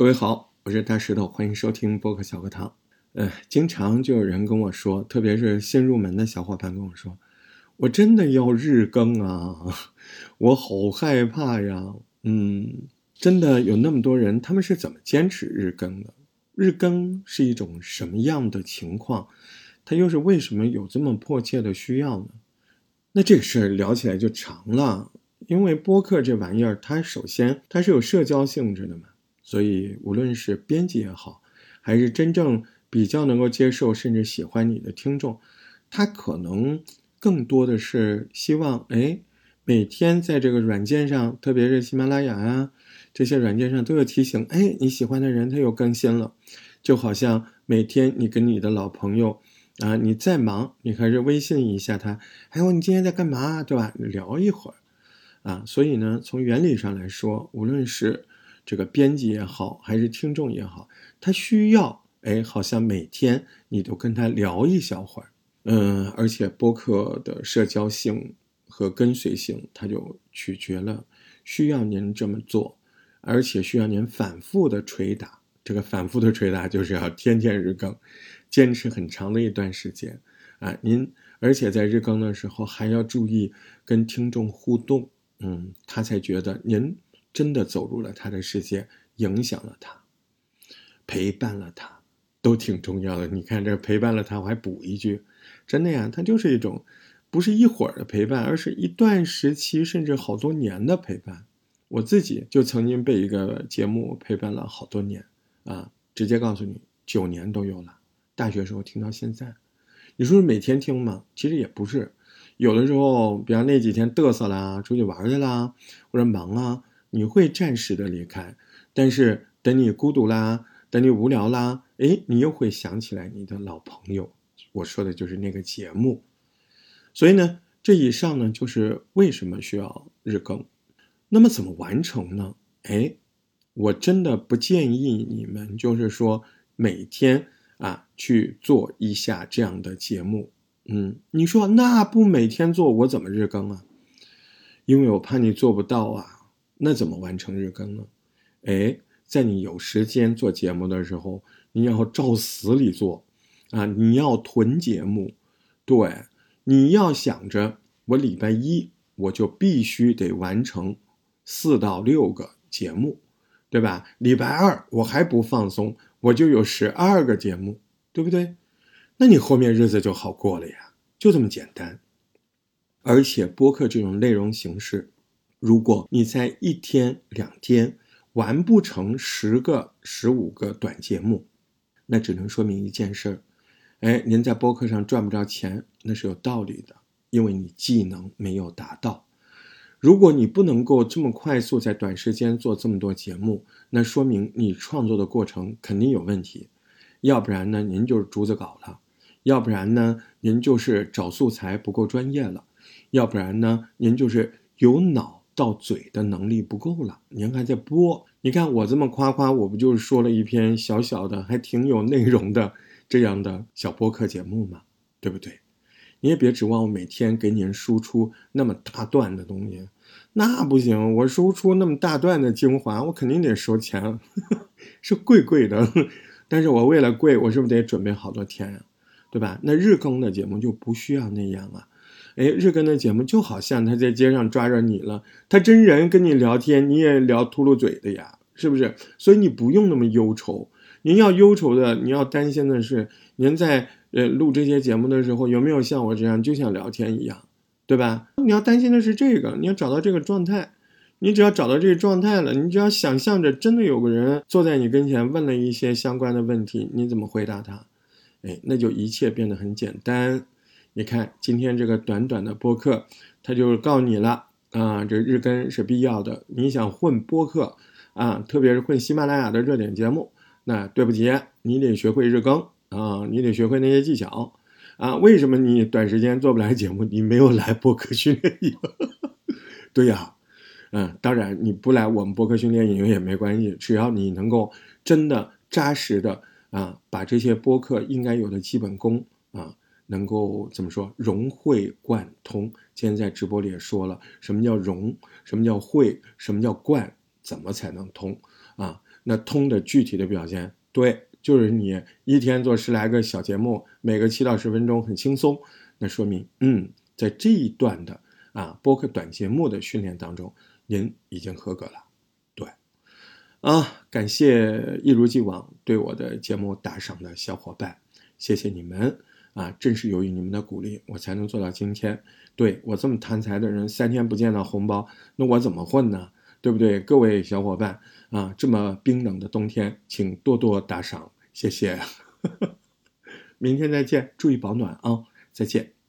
各位好，我是大石头，欢迎收听播客小课堂。呃，经常就有人跟我说，特别是新入门的小伙伴跟我说，我真的要日更啊，我好害怕呀。嗯，真的有那么多人，他们是怎么坚持日更的？日更是一种什么样的情况？他又是为什么有这么迫切的需要呢？那这个事儿聊起来就长了，因为播客这玩意儿，它首先它是有社交性质的嘛。所以，无论是编辑也好，还是真正比较能够接受甚至喜欢你的听众，他可能更多的是希望，哎，每天在这个软件上，特别是喜马拉雅啊这些软件上都有提醒，哎，你喜欢的人他又更新了，就好像每天你跟你的老朋友啊，你再忙，你还是微信一下他，哎呦，你今天在干嘛，对吧？聊一会儿，啊，所以呢，从原理上来说，无论是这个编辑也好，还是听众也好，他需要哎，好像每天你都跟他聊一小会儿，嗯，而且播客的社交性和跟随性，它就取决了需要您这么做，而且需要您反复的捶打。这个反复的捶打就是要天天日更，坚持很长的一段时间啊。您而且在日更的时候还要注意跟听众互动，嗯，他才觉得您。真的走入了他的世界，影响了他，陪伴了他，都挺重要的。你看这陪伴了他，我还补一句，真的呀，他就是一种，不是一会儿的陪伴，而是一段时期，甚至好多年的陪伴。我自己就曾经被一个节目陪伴了好多年啊，直接告诉你，九年都有了。大学时候听到现在，你说是每天听吗？其实也不是，有的时候，比方那几天嘚瑟啦，出去玩去啦，或者忙啊。你会暂时的离开，但是等你孤独啦，等你无聊啦，哎，你又会想起来你的老朋友。我说的就是那个节目。所以呢，这以上呢就是为什么需要日更。那么怎么完成呢？哎，我真的不建议你们就是说每天啊去做一下这样的节目。嗯，你说那不每天做，我怎么日更啊？因为我怕你做不到啊。那怎么完成日更呢？哎，在你有时间做节目的时候，你要照死里做，啊，你要囤节目，对，你要想着我礼拜一我就必须得完成四到六个节目，对吧？礼拜二我还不放松，我就有十二个节目，对不对？那你后面日子就好过了呀，就这么简单。而且播客这种内容形式。如果你在一天两天完不成十个、十五个短节目，那只能说明一件事儿：哎，您在播客上赚不着钱，那是有道理的，因为你技能没有达到。如果你不能够这么快速在短时间做这么多节目，那说明你创作的过程肯定有问题。要不然呢，您就是竹子稿了；要不然呢，您就是找素材不够专业了；要不然呢，您就是有脑。到嘴的能力不够了，您还在播？你看我这么夸夸，我不就是说了一篇小小的、还挺有内容的这样的小播客节目吗？对不对？你也别指望我每天给您输出那么大段的东西，那不行。我输出那么大段的精华，我肯定得收钱，是贵贵的。但是我为了贵，我是不是得准备好多天呀？对吧？那日更的节目就不需要那样啊。哎，日更的节目就好像他在街上抓着你了，他真人跟你聊天，你也聊秃噜嘴的呀，是不是？所以你不用那么忧愁。您要忧愁的，你要担心的是，您在呃录这些节目的时候，有没有像我这样就像聊天一样，对吧？你要担心的是这个，你要找到这个状态。你只要找到这个状态了，你只要想象着真的有个人坐在你跟前，问了一些相关的问题，你怎么回答他？哎，那就一切变得很简单。你看，今天这个短短的播客，他就告你了啊，这日更是必要的。你想混播客啊，特别是混喜马拉雅的热点节目，那对不起，你得学会日更啊，你得学会那些技巧啊。为什么你短时间做不来节目？你没有来播客训练营。对呀，嗯，当然你不来我们播客训练营也没关系，只要你能够真的扎实的啊，把这些播客应该有的基本功啊。能够怎么说融会贯通？今天在直播里也说了，什么叫融？什么叫会？什么叫贯？怎么才能通？啊，那通的具体的表现，对，就是你一天做十来个小节目，每个七到十分钟，很轻松，那说明，嗯，在这一段的啊播客短节目的训练当中，您已经合格了。对，啊，感谢一如既往对我的节目打赏的小伙伴，谢谢你们。啊，正是由于你们的鼓励，我才能做到今天。对我这么贪财的人，三天不见到红包，那我怎么混呢？对不对？各位小伙伴啊，这么冰冷的冬天，请多多打赏，谢谢。明天再见，注意保暖啊！再见。